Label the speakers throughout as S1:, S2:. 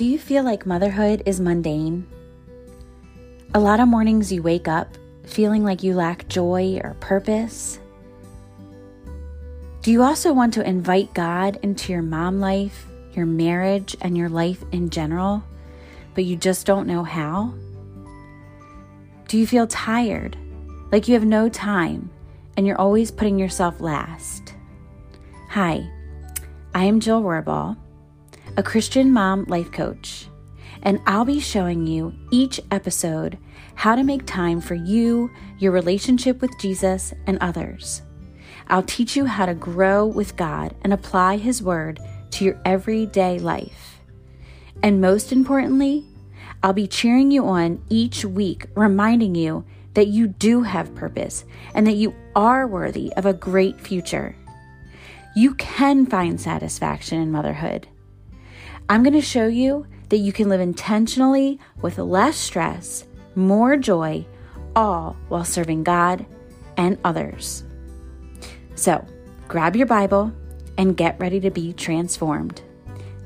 S1: Do you feel like motherhood is mundane? A lot of mornings you wake up feeling like you lack joy or purpose? Do you also want to invite God into your mom life, your marriage, and your life in general, but you just don't know how? Do you feel tired, like you have no time, and you're always putting yourself last? Hi, I am Jill Rohrbaugh a Christian mom life coach, and I'll be showing you each episode how to make time for you, your relationship with Jesus, and others. I'll teach you how to grow with God and apply His Word to your everyday life. And most importantly, I'll be cheering you on each week, reminding you that you do have purpose and that you are worthy of a great future. You can find satisfaction in motherhood. I'm going to show you that you can live intentionally with less stress, more joy, all while serving God and others. So, grab your Bible and get ready to be transformed.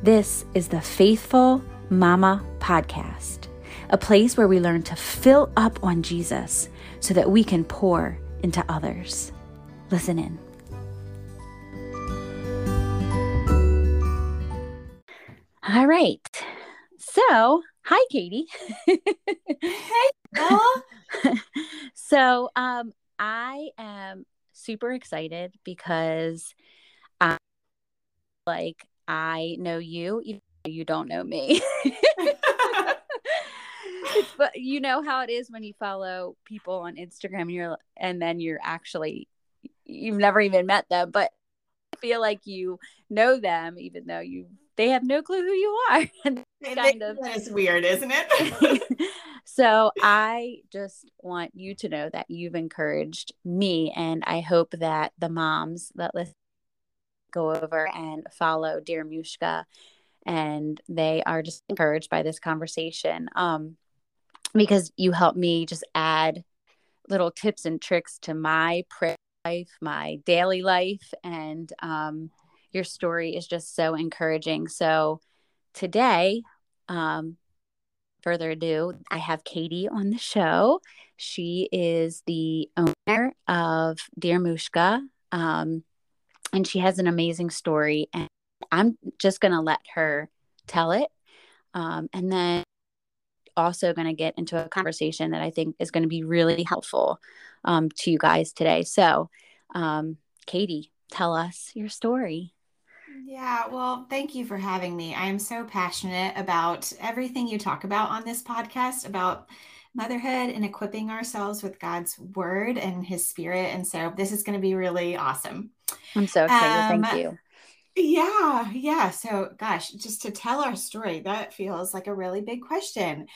S1: This is the Faith-Full Mama Podcast, a place where we learn to fill up on Jesus so that we can pour into others. Listen in. All right. So, hi, Katie.
S2: hey,
S1: so, um, I am super excited because I like I know you, even you don't know me. but you know how it is when you follow people on Instagram and you're and then you're actually you've never even met them, but I feel like you know them even though you they have no clue who you are.
S2: kind of it's weird, isn't it?
S1: so I just want you to know that you've encouraged me, and I hope that the moms that listen go over and follow Dear Mushka, and they are just encouraged by this conversation. Um, because you help me just add little tips and tricks to my prayer life, my daily life, and um, your story is just so encouraging. So today, um, further ado, I have Katie on the show. She is the owner of Dear Mushka, um, and she has an amazing story. And I'm just going to let her tell it. Um, and then also going to get into a conversation that I think is going to be really helpful um, to you guys today. So, um, Katie, tell us your story.
S2: Yeah, well, thank you for having me. I am so passionate about everything you talk about on this podcast about motherhood and equipping ourselves with God's word and his spirit. And so this is going to be really awesome.
S1: I'm so excited. Um, thank you.
S2: Yeah, yeah. So, gosh, just to tell our story, that feels like a really big question.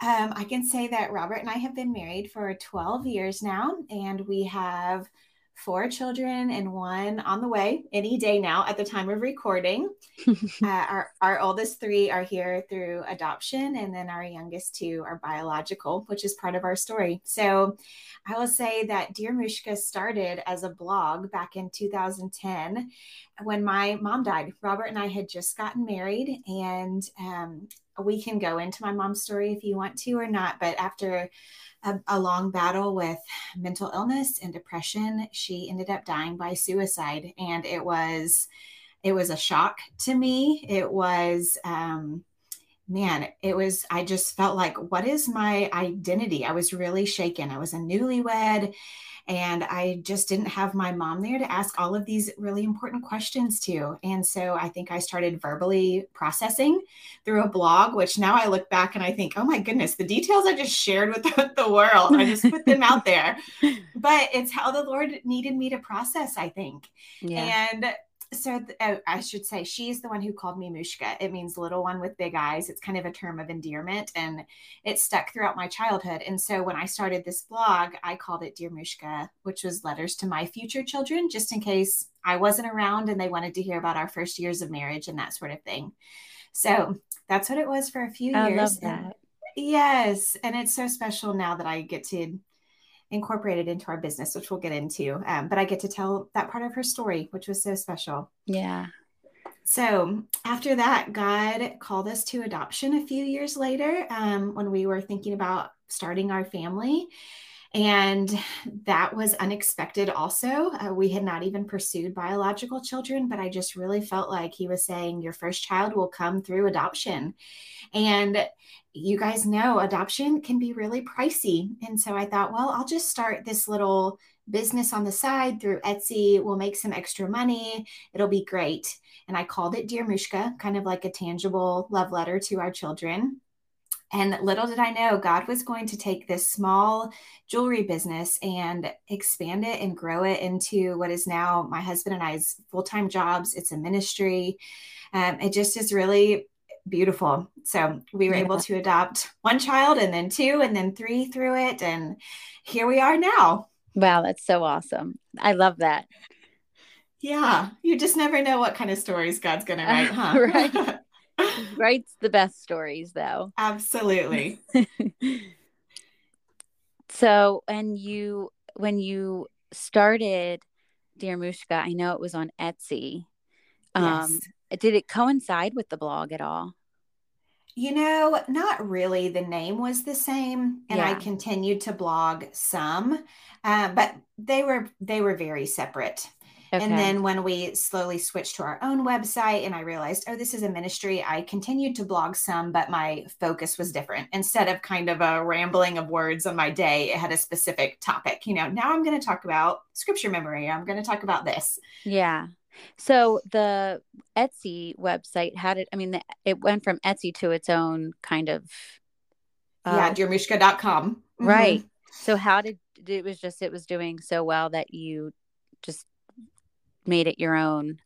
S2: Um, I can say that Robert and I have been married for 12 years now, and we have four children and one on the way any day now at the time of recording. uh, our, our oldest three are here through adoption, and then our youngest two are biological, which is part of our story. So I will say that Dear Mushka started as a blog back in 2010 when my mom died. Robert and I had just gotten married, and um, we can go into my mom's story if you want to or not. But after a, a, long battle with mental illness and depression. She ended up dying by suicide, and it was it was a shock to me. It was um, man, it was I just felt like what is my identity? I was really shaken. I was a newlywed and I just didn't have my mom there to ask all of these really important questions to. And so I think I started verbally processing through a blog, which now I look back and I think, oh my goodness, the details I just shared with the, the world, I just put them out there. But it's how the Lord needed me to process, I think. Yeah. And so th- oh, I should say she's the one who called me Mushka. It means little one with big eyes. It's kind of a term of endearment and it stuck throughout my childhood. And so when I started this blog, I called it Dear Mushka, which was letters to my future children, just in case I wasn't around and they wanted to hear about our first years of marriage and that sort of thing. So that's what it was for a few
S1: I
S2: years. And yes. And it's so special now that I get to incorporated into our business, which we'll get into. Um, but I get to tell that part of her story, which was so special.
S1: Yeah.
S2: So after that, God called us to adoption a few years later um, when we were thinking about starting our family. And that was unexpected also. Uh, we had not even pursued biological children, but I just really felt like he was saying, Your first child will come through adoption. And you guys know adoption can be really pricey. And so I thought, well, I'll just start this little business on the side through Etsy. We'll make some extra money. It'll be great. And I called it Dear Mushka, kind of like a tangible love letter to our children. And little did I know, God was going to take this small jewelry business and expand it and grow it into what is now my husband and I's full time jobs. It's a ministry. Um, it just is really beautiful. So we were yeah. able to adopt one child and then two and then three through it. And here we are now.
S1: Wow, that's so awesome. I love that.
S2: Yeah, you just never know what kind of stories God's going to write, huh?
S1: right. writes the best stories, though.
S2: Absolutely.
S1: so, and you, when you started Dear Mushka, I know it was on Etsy. Um, yes. Did it coincide with the blog at all?
S2: You know, not really. The name was the same, and yeah. I continued to blog some, uh, but they were they were very separate. Okay. And then when we slowly switched to our own website and I realized, oh, this is a ministry, I continued to blog some, but my focus was different. Instead of kind of a rambling of words on my day, it had a specific topic. You know, now I'm going to talk about scripture memory. I'm going to talk about this.
S1: Yeah. So the Etsy website had it, I mean, it went from Etsy to its own kind of.
S2: Uh, yeah, dearmushka.com.
S1: Mm-hmm. Right. So how did it was just, it was doing so well that you just made it your own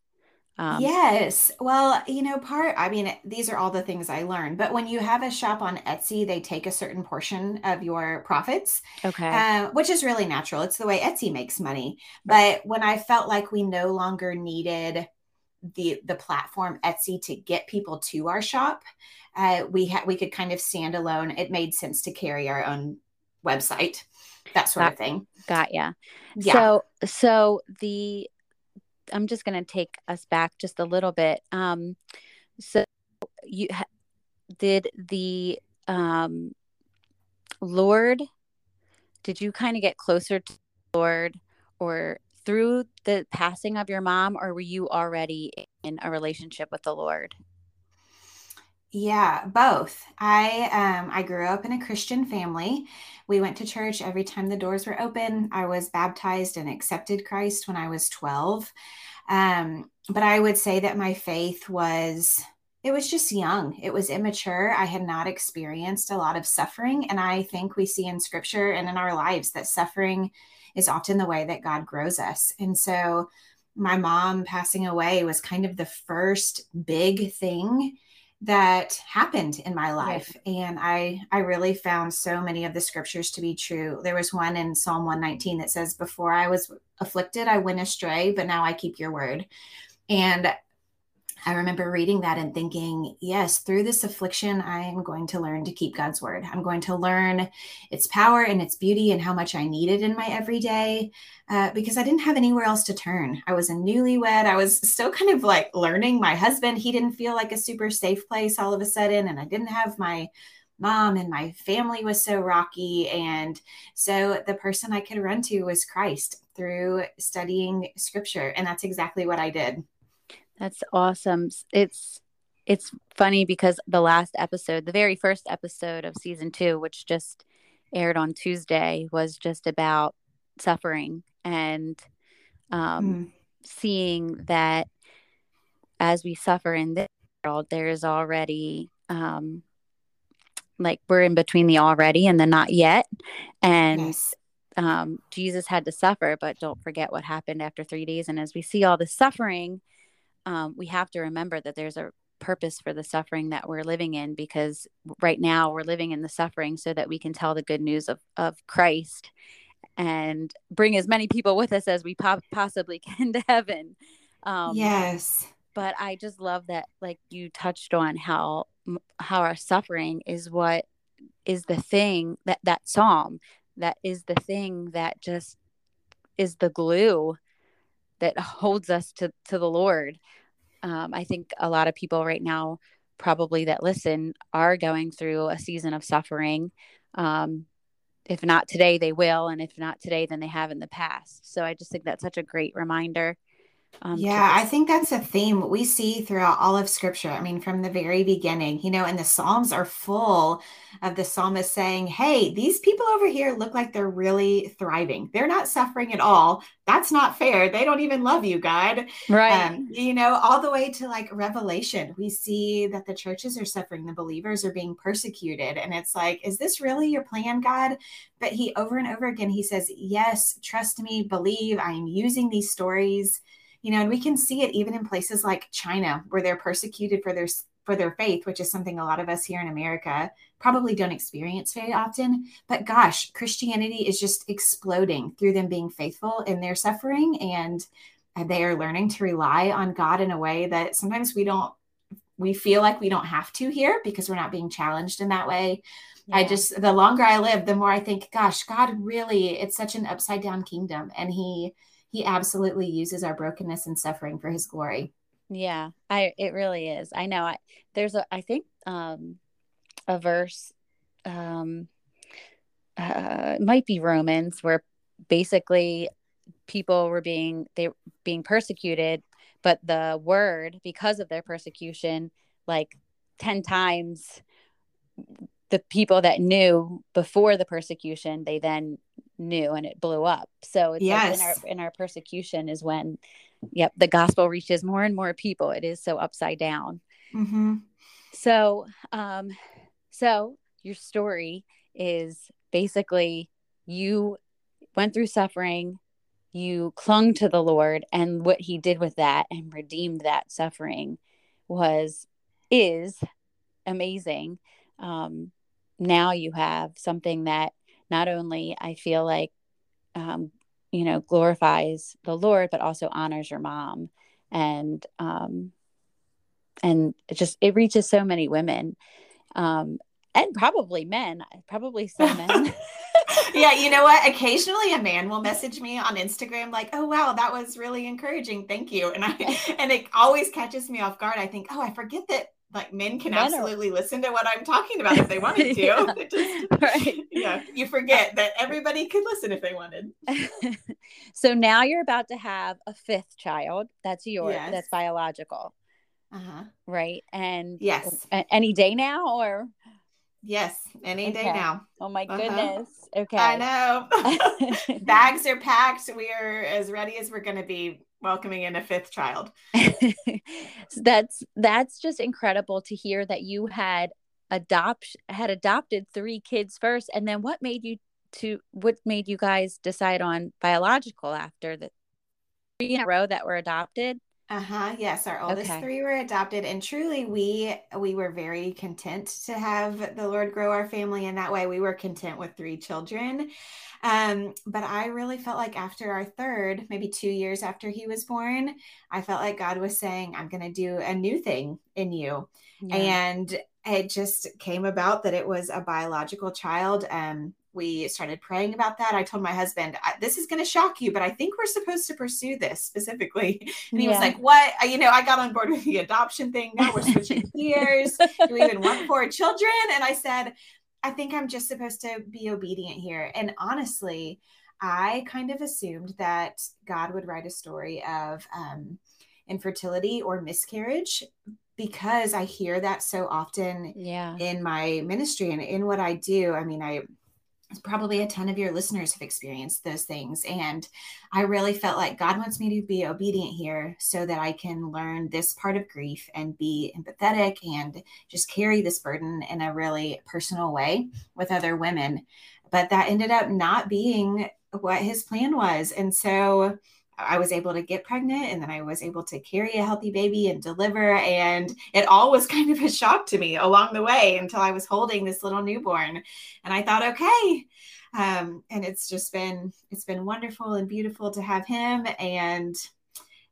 S2: um, yes. Well, you know, part, I mean, these are all the things I learned, but when you have a shop on Etsy, they take a certain portion of your profits.
S1: Okay.
S2: Uh, which is really natural. It's the way Etsy makes money. But when I felt like we no longer needed the the platform Etsy to get people to our shop, uh, we had we could kind of stand alone. It made sense to carry our own website, that sort
S1: got,
S2: of thing.
S1: Got ya. Yeah. So so the I'm just going to take us back just a little bit. Um, so you did the um, Lord? Did you kind of get closer to the Lord, or through the passing of your mom, or were you already in a relationship with the Lord?
S2: Yeah, both. I um I grew up in a Christian family. We went to church every time the doors were open. I was baptized and accepted Christ when I was 12. Um but I would say that my faith was it was just young. It was immature. I had not experienced a lot of suffering and I think we see in scripture and in our lives that suffering is often the way that God grows us. And so my mom passing away was kind of the first big thing that happened in my life and i i really found so many of the scriptures to be true. There was one in psalm 119 that says before i was afflicted i went astray but now i keep your word. And I remember reading that and thinking, yes, through this affliction, I am going to learn to keep God's word. I'm going to learn its power and its beauty and how much I need it in my everyday uh, because I didn't have anywhere else to turn. I was a newlywed. I was still kind of like learning. My husband, he didn't feel like a super safe place all of a sudden. And I didn't have my mom and my family was so rocky. And so the person I could run to was Christ through studying scripture. And that's exactly what I did.
S1: That's awesome. It's it's funny because the last episode, the very first episode of season 2, which just aired on Tuesday, was just about suffering and um, mm. seeing that as we suffer in this world, there is already um, like we're in between the already and the not yet. And yes. um, Jesus had to suffer, but don't forget what happened after three days. And as we see all the suffering, um, we have to remember that there's a purpose for the suffering that we're living in because right now we're living in the suffering so that we can tell the good news of, of Christ and bring as many people with us as we po- possibly can to heaven.
S2: Um, yes.
S1: But I just love that, like you touched on how how our suffering is what is the thing that that psalm that is the thing that just is the glue that holds us to to the Lord. um, I think a lot of people right now, probably that listen, are going through a season of suffering. Um, if not today, they will. And if not today, then they have in the past. So I just think that's such a great reminder
S2: um, yeah, I think that's a theme we see throughout all of scripture. I mean, from the very beginning, you know, and the Psalms are full of the psalmist saying, Hey, these people over here look like they're really thriving. They're not suffering at all. That's not fair. They don't even love you, God.
S1: Right. Um,
S2: you know, all the way to like Revelation, we see that the churches are suffering, the believers are being persecuted. And it's like, is this really your plan, God? But he over and over again, he says, Yes, trust me, believe. I am using these stories you know and we can see it even in places like china where they're persecuted for their for their faith which is something a lot of us here in america probably don't experience very often but gosh christianity is just exploding through them being faithful in their suffering and they are learning to rely on god in a way that sometimes we don't we feel like we don't have to here because we're not being challenged in that way yeah. I just the longer I live, the more I think, gosh, God really, it's such an upside down kingdom. And he he absolutely uses our brokenness and suffering for his glory.
S1: Yeah, I it really is. I know. I there's a I think um a verse um uh might be Romans where basically people were being they being persecuted but the word because of their persecution like 10 times the people that knew before the persecution they then knew and it blew up. So it's yes. like in our in our persecution is when yep, the gospel reaches more and more people. It is so upside down. Mm-hmm. So um so your story is basically you went through suffering, you clung to the Lord, and what he did with that and redeemed that suffering was is amazing. Um, now you have something that not only I feel like, um, you know, glorifies the Lord, but also honors your mom. And, um, and it just, it reaches so many women, um, and probably men, probably some men.
S2: yeah, you know what? Occasionally a man will message me on Instagram like, "Oh wow, that was really encouraging. Thank you." And I and it always catches me off guard. I think, "Oh, I forget that like men can men absolutely are... listen to what I'm talking about if they wanted to. yeah. Just, right. yeah, you forget that everybody could listen if they wanted.
S1: so now you're about to have a fifth child. That's yours. Yes. That's biological. Uh-huh. Right. And
S2: yes,
S1: any day now or
S2: Yes, any okay. day now.
S1: Oh my uh-huh. goodness. Okay.
S2: I know. Bags are packed. We are as ready as we're going to be welcoming in a fifth child.
S1: that's that's just incredible to hear that you had adopt had adopted three kids first and then what made you to what made you guys decide on biological after the three in a row that were adopted?
S2: Uh-huh. Yes, our oldest okay. three were adopted and truly we we were very content to have the Lord grow our family in that way. We were content with three children. Um, but I really felt like after our third, maybe 2 years after he was born, I felt like God was saying, I'm going to do a new thing in you. Yeah. And it just came about that it was a biological child. Um, we started praying about that. I told my husband, "This is going to shock you, but I think we're supposed to pursue this specifically." And he yeah. was like, "What?" You know, I got on board with the adoption thing. Now we're switching gears. Do we even want four children? And I said, "I think I'm just supposed to be obedient here." And honestly, I kind of assumed that God would write a story of um, infertility or miscarriage because I hear that so often
S1: yeah.
S2: in my ministry and in what I do. I mean, I probably a ton of your listeners have experienced those things. And I really felt like God wants me to be obedient here so that I can learn this part of grief and be empathetic and just carry this burden in a really personal way with other women. But that ended up not being what his plan was. And so I was able to get pregnant and then I was able to carry a healthy baby and deliver. And it all was kind of a shock to me along the way until I was holding this little newborn. And I thought, okay. Um, and it's just been it's been wonderful and beautiful to have him. And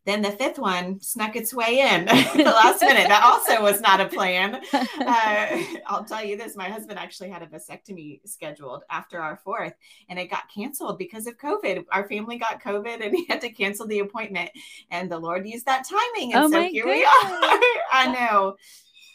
S2: then the fifth one snuck its way in the last minute. That also was not a plan. Uh, I'll tell you this my husband actually had a vasectomy scheduled after our fourth, and it got canceled because of COVID. Our family got COVID and he had to cancel the appointment. And the Lord used that timing. And oh so here we are. I know.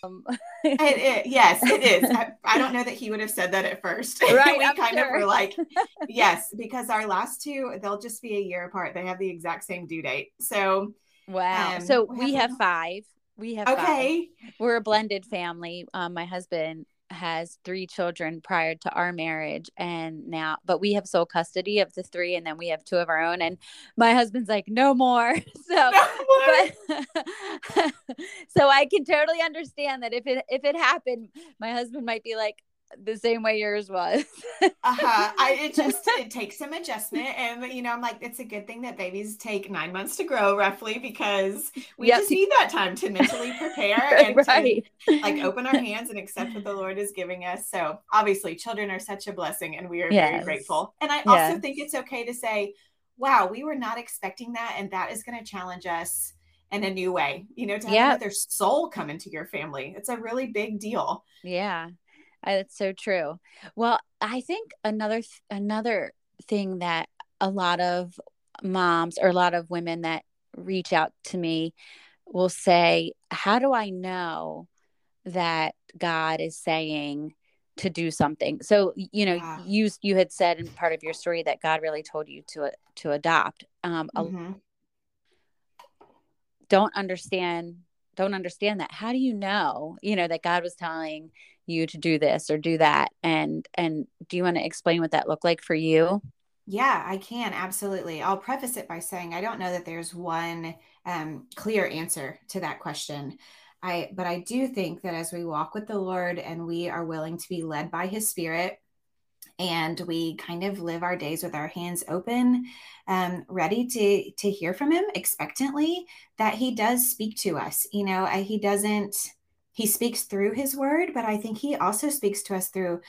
S2: Um, it, it, yes, it is. I, I, don't know that he would have said that at first. Right, we I'm kind sure. of were like, yes, because our last two, they'll just be a year apart. They have the exact same due date. So,
S1: wow. Um, so we have, have five. We have okay. Five. We're a blended family. Um, my husband has three children prior to our marriage and now but we have sole custody of the three and then we have two of our own and my husband's like no more so no more. But, so i can totally understand that if it if it happened my husband might be like the same way yours was.
S2: uh-huh. I, it just it takes some adjustment, and you know, I'm like, it's a good thing that babies take nine months to grow, roughly, because we yep. just need that time to mentally prepare and right. to like open our hands and accept what the Lord is giving us. So, obviously, children are such a blessing, and we are yes. very grateful. And I also yes. think it's okay to say, "Wow, we were not expecting that, and that is going to challenge us." in a new way, you know, to have yep. another soul come into your family. It's a really big deal.
S1: Yeah. That's so true. Well, I think another another thing that a lot of moms or a lot of women that reach out to me will say, "How do I know that God is saying to do something?" So, you know, you you had said in part of your story that God really told you to to adopt. Um, mm-hmm. don't understand don't understand that. How do you know, you know, that God was telling you to do this or do that? And and do you want to explain what that looked like for you?
S2: Yeah i can absolutely. I'll preface it by saying i don't know that there's one um, clear answer to that question. I but i do think that as we walk with the lord and we are willing to be led by his spirit and we kind of live our days with our hands open um, ready to to hear from him expectantly that he does speak to us you know he doesn't he speaks through his word, but I think he also speaks to us through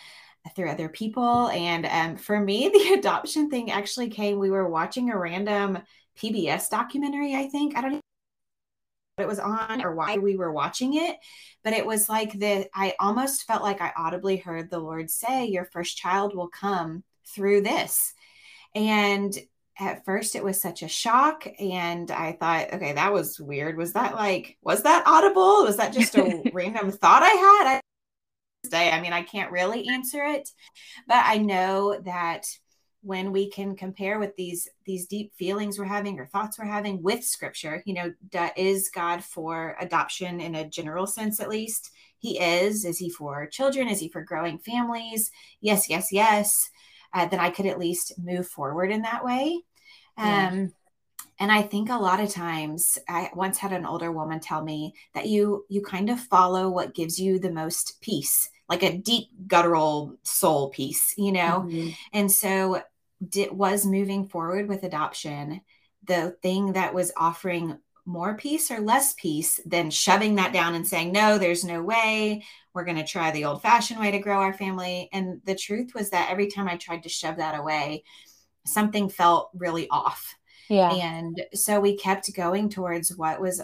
S2: through other people. And um, for me, the adoption thing actually came. We were watching a random PBS documentary. I think I don't it was on or why we were watching it, but it was like the I almost felt like I audibly heard the Lord say, "Your first child will come through this." And at first it was such a shock and i thought okay that was weird. Was that like was that audible? Was that just a random thought i had? I, I mean i can't really answer it but i know that when we can compare with these these deep feelings we're having or thoughts we're having with scripture you know is god for adoption in a general sense at least he is is he for children is he for growing families yes yes yes uh, then I could at least move forward in that way. Yeah. Um, and I think a lot of times, I once had an older woman tell me that you you kind of follow what gives you the most peace, like a deep guttural soul peace, you know. Mm-hmm. And so, it was moving forward with adoption the thing that was offering more peace or less peace than shoving that down and saying, no, there's no way. We're going to try the old fashioned way to grow our family. And the truth was that every time I tried to shove that away, something felt really off. Yeah. And so we kept going towards what was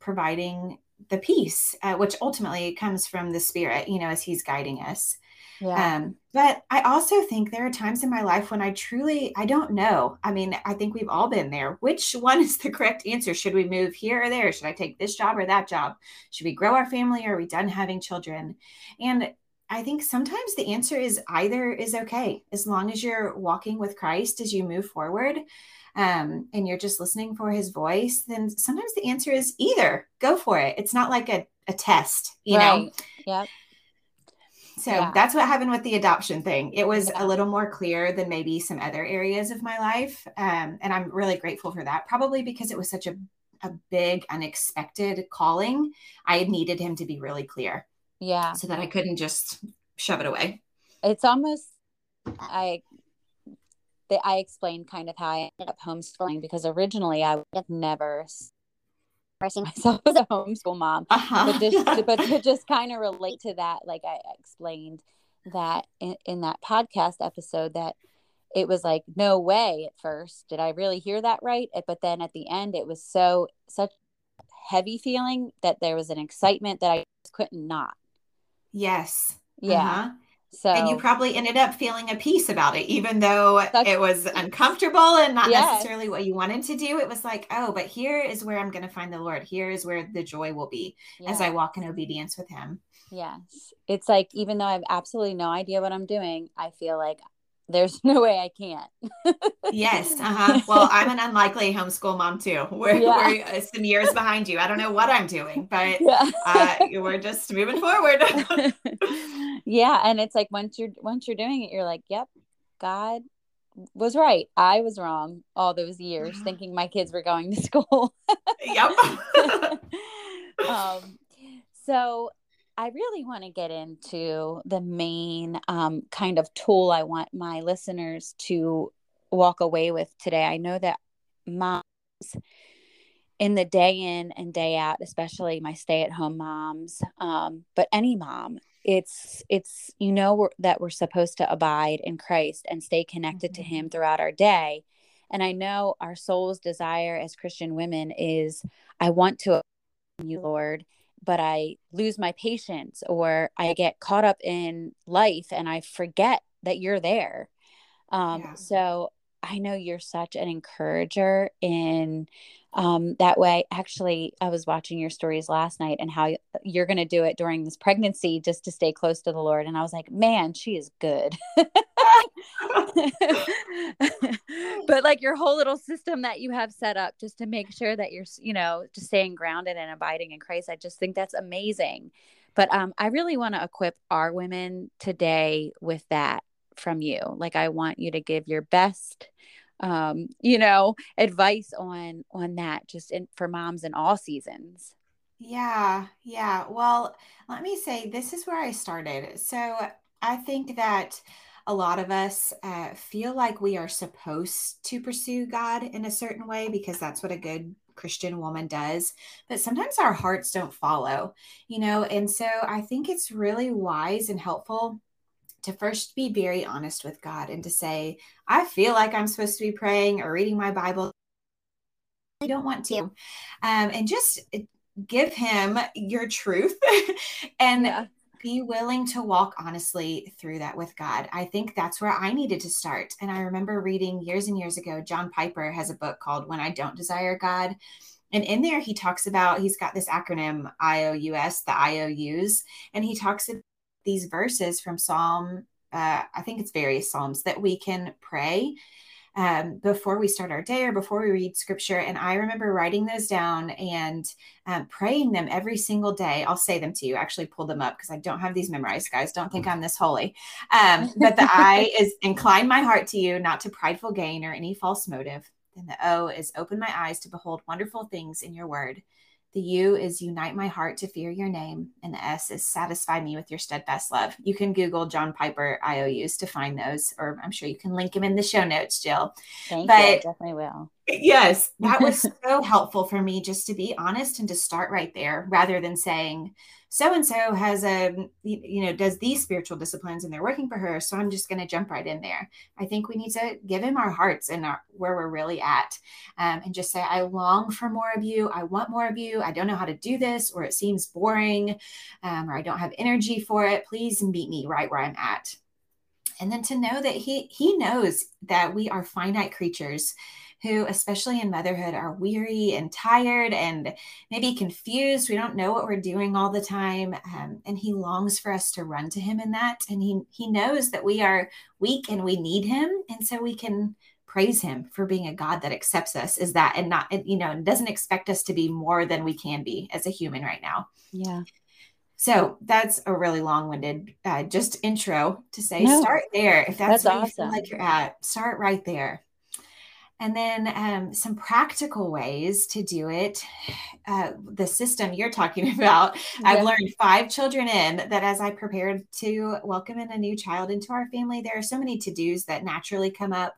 S2: providing the peace, uh, which ultimately comes from the spirit, you know, as he's guiding us. Yeah. Um, but I also think there are times in my life when I truly I don't know. I mean, I think we've all been there. Which one is the correct answer? Should we move here or there? Should I take this job or that job? Should we grow our family or are we done having children? And I think sometimes the answer is either is okay as long as you're walking with Christ as you move forward. Um, and you're just listening for his voice, then sometimes the answer is either go for it. It's not like a, a test, you right. know?
S1: Yep.
S2: So yeah. that's what happened with the adoption thing. It was yeah. a little more clear than maybe some other areas of my life. Um, and I'm really grateful for that, probably because it was such a, a big, unexpected calling. I needed him to be really clear.
S1: Yeah.
S2: So that I couldn't just shove it away.
S1: It's almost, I, I explained kind of how I ended up homeschooling because originally I would have never expressing myself as a homeschool mom, uh-huh. but just but to just kind of relate to that, like I explained that in, in that podcast episode, that it was like no way at first did i really hear that right but then at the end it was so such heavy feeling that there was an excitement that i couldn't not
S2: yes
S1: yeah uh-huh.
S2: So, and you probably ended up feeling a peace about it, even though it was uncomfortable and not yes. necessarily what you wanted to do. It was like, oh, but here is where I'm going to find the Lord. Here is where the joy will be yes. as I walk in obedience with Him.
S1: Yes. It's like, even though I have absolutely no idea what I'm doing, I feel like there's no way I can't.
S2: yes. Uh-huh. Well, I'm an unlikely homeschool mom too. We're, yeah. we're uh, some years behind you. I don't know what I'm doing, but yeah. uh, we're just moving forward.
S1: yeah. And it's like, once you're, once you're doing it, you're like, yep, God was right. I was wrong all those years thinking my kids were going to school.
S2: yep.
S1: um, so I really want to get into the main um, kind of tool I want my listeners to walk away with today. I know that moms in the day in and day out, especially my stay at home moms, um, but any mom, it's it's you know we're, that we're supposed to abide in Christ and stay connected mm-hmm. to Him throughout our day. And I know our soul's desire as Christian women is, I want to you, Lord, but I lose my patience or I get caught up in life and I forget that you're there. Um, yeah. So I know you're such an encourager in um, that way. Actually, I was watching your stories last night and how you're going to do it during this pregnancy just to stay close to the Lord. And I was like, man, she is good. like your whole little system that you have set up just to make sure that you're, you know, just staying grounded and abiding in Christ, I just think that's amazing. But um, I really want to equip our women today with that from you. Like, I want you to give your best um you know advice on on that just in for moms in all seasons
S2: yeah yeah well let me say this is where i started so i think that a lot of us uh, feel like we are supposed to pursue god in a certain way because that's what a good Christian woman does, but sometimes our hearts don't follow, you know. And so I think it's really wise and helpful to first be very honest with God and to say, I feel like I'm supposed to be praying or reading my Bible. I don't want to. Um, and just uh, give him your truth and yeah. Be willing to walk honestly through that with God. I think that's where I needed to start. And I remember reading years and years ago, John Piper has a book called When I Don't Desire God. And in there, he talks about, he's got this acronym IOUS, the IOUs, and he talks about these verses from Psalm, uh, I think it's various Psalms that we can pray um, before we start our day or before we read scripture. And I remember writing those down and um, praying them every single day. I'll say them to you, actually pull them up because I don't have these memorized, guys. Don't think I'm this holy. Um, but the I is incline my heart to you, not to prideful gain or any false motive. And the O is open my eyes to behold wonderful things in your word. The U is unite my heart to fear your name. And the S is satisfy me with your steadfast love. You can Google John Piper IOUs to find those, or I'm sure you can link them in the show notes, Jill.
S1: Thank but, you. I definitely will.
S2: Yes, that was so helpful for me just to be honest and to start right there rather than saying, so and so has a you know does these spiritual disciplines and they're working for her so i'm just going to jump right in there. I think we need to give him our hearts and our, where we're really at um, and just say i long for more of you. I want more of you. I don't know how to do this or it seems boring um, or i don't have energy for it. Please meet me right where i'm at and then to know that he he knows that we are finite creatures who, especially in motherhood, are weary and tired and maybe confused. We don't know what we're doing all the time. Um, and he longs for us to run to him in that. And he, he knows that we are weak and we need him. And so we can praise him for being a God that accepts us is that and not, you know, doesn't expect us to be more than we can be as a human right now.
S1: Yeah.
S2: So that's a really long-winded uh, just intro to say no, start there. If that's, that's awesome. you feel like you're at, start right there. And then um, some practical ways to do it. Uh, the system you're talking about, yeah. I've learned five children in that as I prepared to welcome in a new child into our family, there are so many to dos that naturally come up.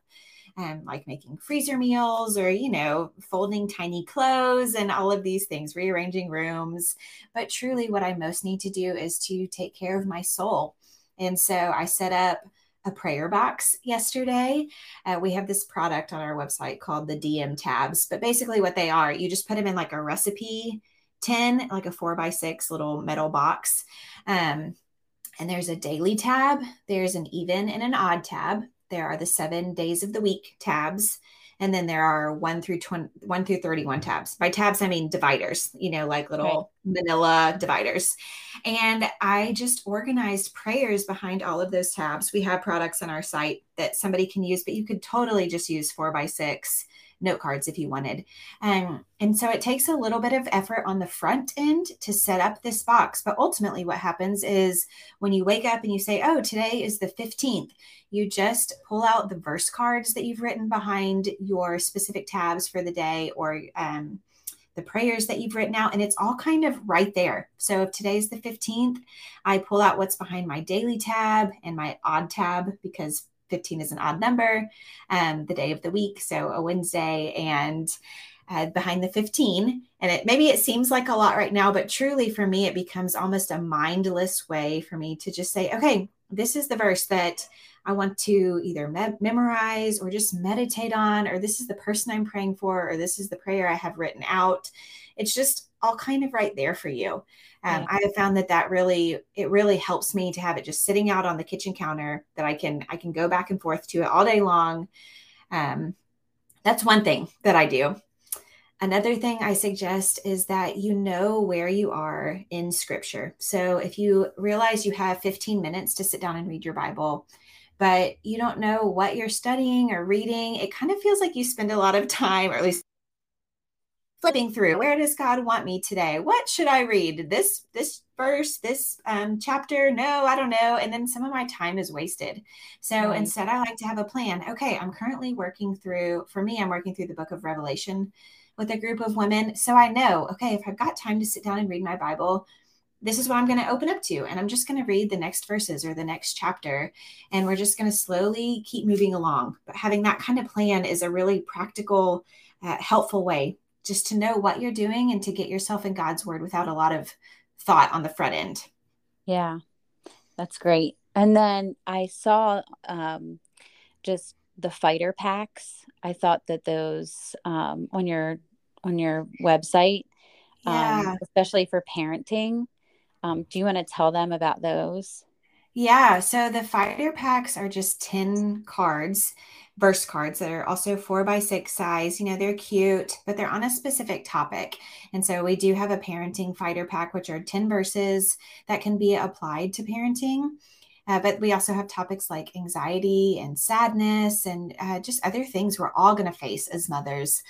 S2: Um, like making freezer meals or, you know, folding tiny clothes and all of these things, rearranging rooms. But truly, what I most need to do is to take care of my soul. And so I set up a prayer box yesterday. Uh, we have this product on our website called the DM tabs, but basically, what they are, you just put them in like a recipe tin, like a four by six little metal box. Um, and there's a daily tab, there's an even and an odd tab. There are the seven days of the week tabs. And then there are one through 20, one through 31 tabs. By tabs, I mean dividers, you know, like little right. manila dividers. And I just organized prayers behind all of those tabs. We have products on our site that somebody can use, but you could totally just use four by six note cards if you wanted. Um, and so it takes a little bit of effort on the front end to set up this box. But ultimately, what happens is when you wake up and you say, Oh, today is the 15th, you just pull out the verse cards that you've written behind your specific tabs for the day or um, the prayers that you've written out, and it's all kind of right there. So if today's the 15th, I pull out what's behind my daily tab and my odd tab because 15 is an odd number, um, the day of the week, so a Wednesday, and uh, behind the 15. And it maybe it seems like a lot right now, but truly for me, it becomes almost a mindless way for me to just say, okay, this is the verse that I want to either me- memorize or just meditate on, or this is the person I'm praying for, or this is the prayer I have written out. It's just all kind of right there for you. Um. I have found that that really it really helps me to have it just sitting out on the kitchen counter that I can I can go back and forth to it all day long. Um, that's one thing that I do. Another thing I suggest is that you know where you are in scripture. So if you realize you have 15 minutes to sit down and read your Bible, but you don't know what you're studying or reading, it kind of feels like you spend a lot of time, or at least flipping through where does god want me today? What should i read? This this verse this um, chapter? No i don't know. And then some of my time is wasted. So right. instead i like to have a plan. Okay i'm currently working through for me i'm working through the book of revelation with a group of women so i know okay if i've got time to sit down and read my bible this is what I'm going to open up to. And I'm just going to read the next verses or the next chapter. And we're just going to slowly keep moving along. But having that kind of plan is a really practical, uh, helpful way just to know what you're doing and to get yourself in God's word without a lot of thought on the front end.
S1: Yeah, that's great. And then I saw um, just the fighter packs. I thought that those um, on your on your website, um, yeah. um, especially for parenting. Um, do you want to tell them about those?
S2: Yeah, so the fighter packs are just 10 cards verse cards that are also four by six size. You know, they're cute, but they're on a specific topic. And so we do have a parenting fighter pack, which are 10 verses that can be applied to parenting. Uh, but we also have topics like anxiety and sadness and uh, just other things we're all going to face as mothers.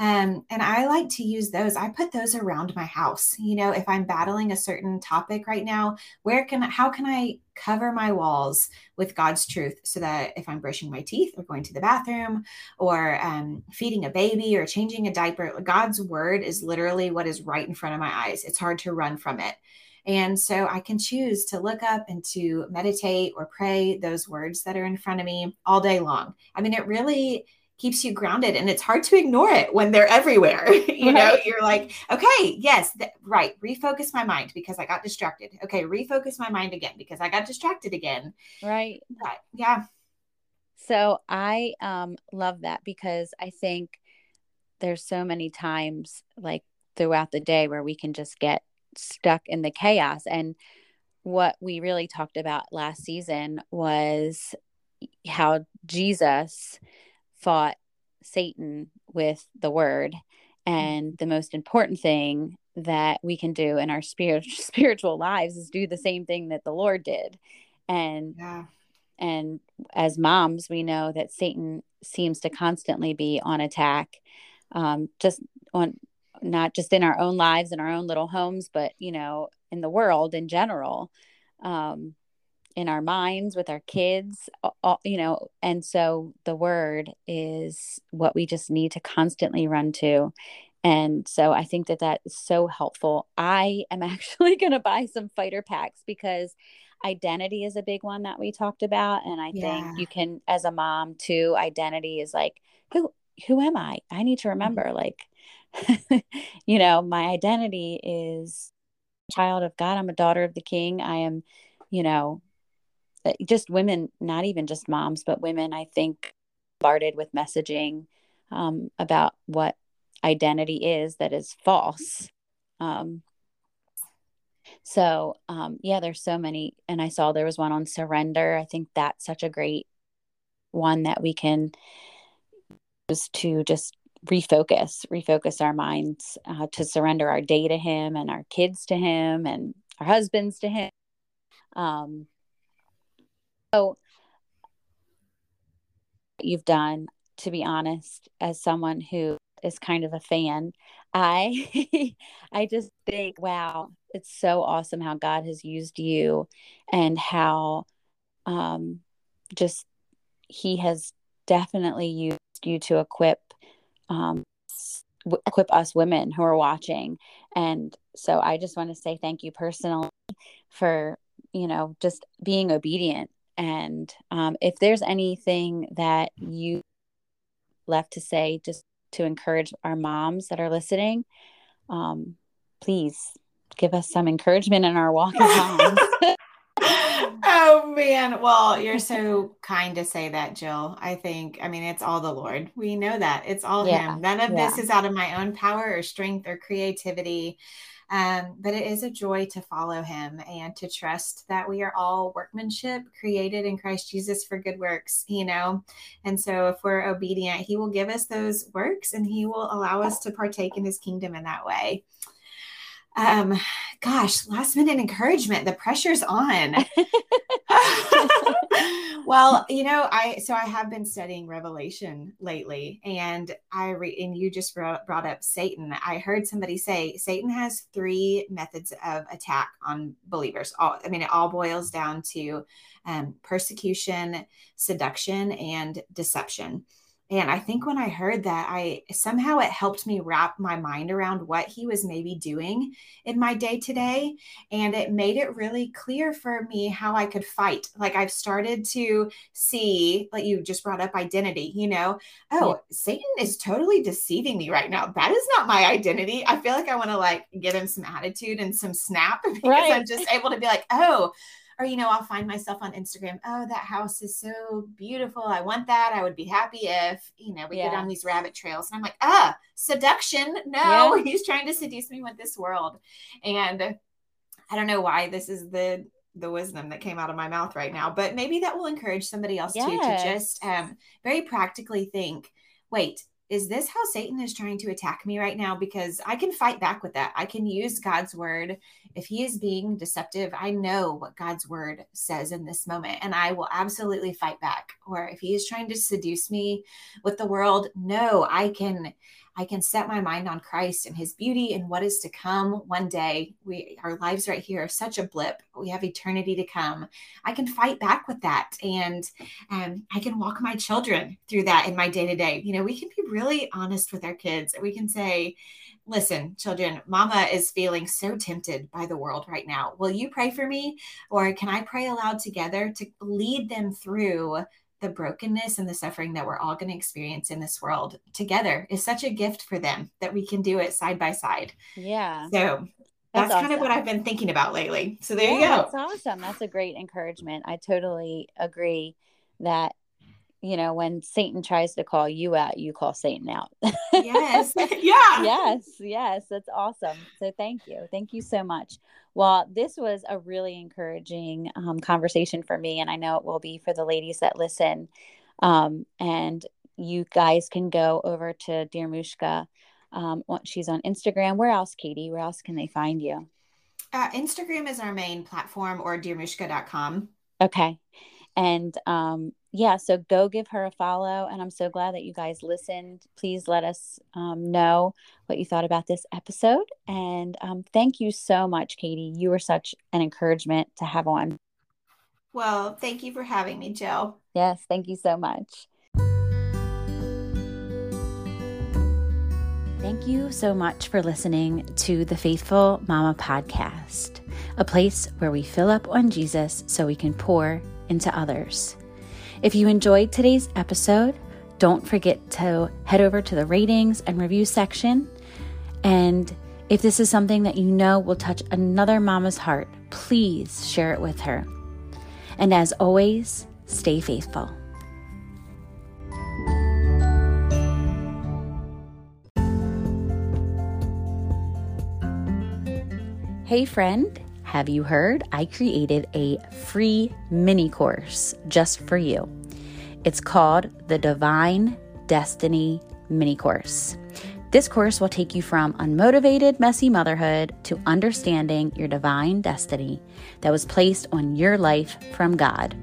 S2: Um, and I like to use those. I put those around my house. You know, if I'm battling a certain topic right now, where can how can I cover my walls with God's truth so that if I'm brushing my teeth or going to the bathroom or um, feeding a baby or changing a diaper, God's word is literally what is right in front of my eyes. It's hard to run from it. And so I can choose to look up and to meditate or pray those words that are in front of me all day long. I mean, it really keeps you grounded and it's hard to ignore it when they're everywhere you right. know you're like okay yes th- right refocus my mind because i got distracted. Okay refocus my mind again because i got distracted again.
S1: Right.
S2: But, yeah.
S1: So i um love that because i think there's so many times like throughout the day where we can just get stuck in the chaos and what we really talked about last season was how jesus fought Satan with the word. And the most important thing that we can do in our spirit, spiritual lives is do the same thing that the Lord did. And yeah. and as moms, we know that Satan seems to constantly be on attack, um, just on not just in our own lives in our own little homes, but you know, in the world in general. Um, in our minds with our kids all, you know and so the word is what we just need to constantly run to. And so i think that that is so helpful. I am actually going to buy some fighter packs because identity is a big one that we talked about and i yeah. think you can as a mom too identity is like who who am i? I need to mm-hmm. remember like you know my identity is child of god. I'm a daughter of the king. I am you know just women, not even just moms, but women, I think, bombarded with messaging um, about what identity is that is false. Um, so, um, yeah, there's so many. And I saw there was one on surrender. I think that's such a great one that we can use to just refocus, refocus our minds uh, to surrender our day to Him and our kids to Him and our husbands to Him. Um, so, you've done, to be honest, as someone who is kind of a fan, I I just think, wow, it's so awesome how God has used you and how um, just He has definitely used you to equip um, equip us women who are watching. And so I just want to say thank you personally for, you know, just being obedient. And um, if there's anything that you left to say, just to encourage our moms that are listening, um, please give us some encouragement in our walk as moms.
S2: oh man. Well, you're so kind to say that, Jill. I think, I mean, it's all the Lord. We know that it's all yeah. Him. None of yeah. this is out of my own power or strength or creativity. Um, but it is a joy to follow him and to trust that we are all workmanship created in Christ Jesus for good works, you know. And so if we're obedient, he will give us those works and he will allow us to partake in his kingdom in that way um gosh last minute encouragement the pressure's on. Well you know i so i have been studying revelation lately and i read and you just brought, brought up satan. I heard somebody say satan has three methods of attack on believers. All i mean it all boils down to um, persecution seduction and deception and I think when I heard that, I somehow it helped me wrap my mind around what he was maybe doing in my day to day. And it made it really clear for me how I could fight. Like I've started to see, like you just brought up identity, you know, oh, yeah. Satan is totally deceiving me right now. That is not my identity. I feel like I want to like give him some attitude and some snap because right. I'm just able to be like, oh, or you know i'll find myself on instagram oh that house is so beautiful i want that i would be happy if you know we yeah. get on these rabbit trails and i'm like ah seduction no yeah. he's trying to seduce me with this world and i don't know why this is the the wisdom that came out of my mouth right now but maybe that will encourage somebody else yes. too to just um, very practically think wait is this how Satan is trying to attack me right now? Because I can fight back with that. I can use God's word. If he is being deceptive, I know what God's word says in this moment, and I will absolutely fight back. Or if he is trying to seduce me with the world, no, I can I can set my mind on Christ and his beauty and what is to come one day. We our lives right here are such a blip. We have eternity to come. I can fight back with that and um, I can walk my children through that in my day to day. You know, we can be really honest with our kids. We can say, listen, children, mama is feeling so tempted by the world right now. Will you pray for me? Or can I pray aloud together to lead them through the brokenness and the suffering that we're all going to experience in this world together is such a gift for them that we can do it side by side.
S1: Yeah.
S2: So that's, that's awesome. kind of what I've been thinking about lately. So there yeah, you
S1: go. That's awesome. That's a great encouragement. I totally agree that you know, when Satan tries to call you out, you call Satan out.
S2: yes.
S1: Yeah. yes. Yes. That's awesome. So thank you. Thank you so much. Well, this was a really encouraging um, conversation for me, and I know it will be for the ladies that listen. Um, and you guys can go over to Dear Mushka. Um, she's on Instagram. Where else, Katie? Where else can they find you?
S2: Uh, Instagram is our main platform, or dearmushka.com.
S1: Okay. And um, yeah, so go give her a follow. And I'm so glad that you guys listened. Please let us um, know what you thought about this episode. And um, thank you so much, Katie. You were such an encouragement to have on.
S2: Well, thank you for having me, Jill.
S1: Yes, thank you so much. Thank you so much for listening to the Faith-Full Mama podcast, a place where we fill up on Jesus so we can pour into others. If you enjoyed today's episode, don't forget to head over to the ratings and review section. And if this is something that you know will touch another mama's heart, please share it with her. And as always, stay faithful. Hey, friend, have you heard? I created a free mini course just for you. It's called the Divine Destiny Mini Course. This course will take you from unmotivated, messy motherhood to understanding your divine destiny that was placed on your life from God.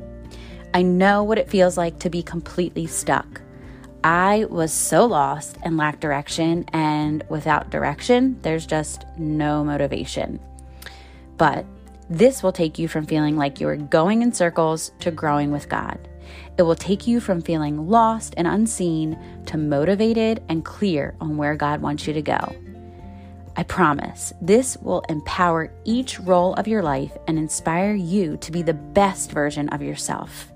S1: I know what it feels like to be completely stuck. I was so lost and lacked direction, and without direction, there's just no motivation. But this will take you from feeling like you are going in circles to growing with God. It will take you from feeling lost and unseen to motivated and clear on where God wants you to go. I promise this will empower each role of your life and inspire you to be the best version of yourself.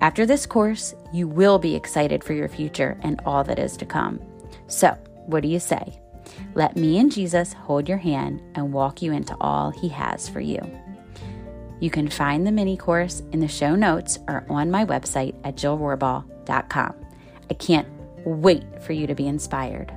S1: After this course, you will be excited for your future and all that is to come. So, what do you say? Let me and Jesus hold your hand and walk you into all He has for you. You can find the mini course in the show notes or on my website at jillrohrbaugh.com. I can't wait for you to be inspired.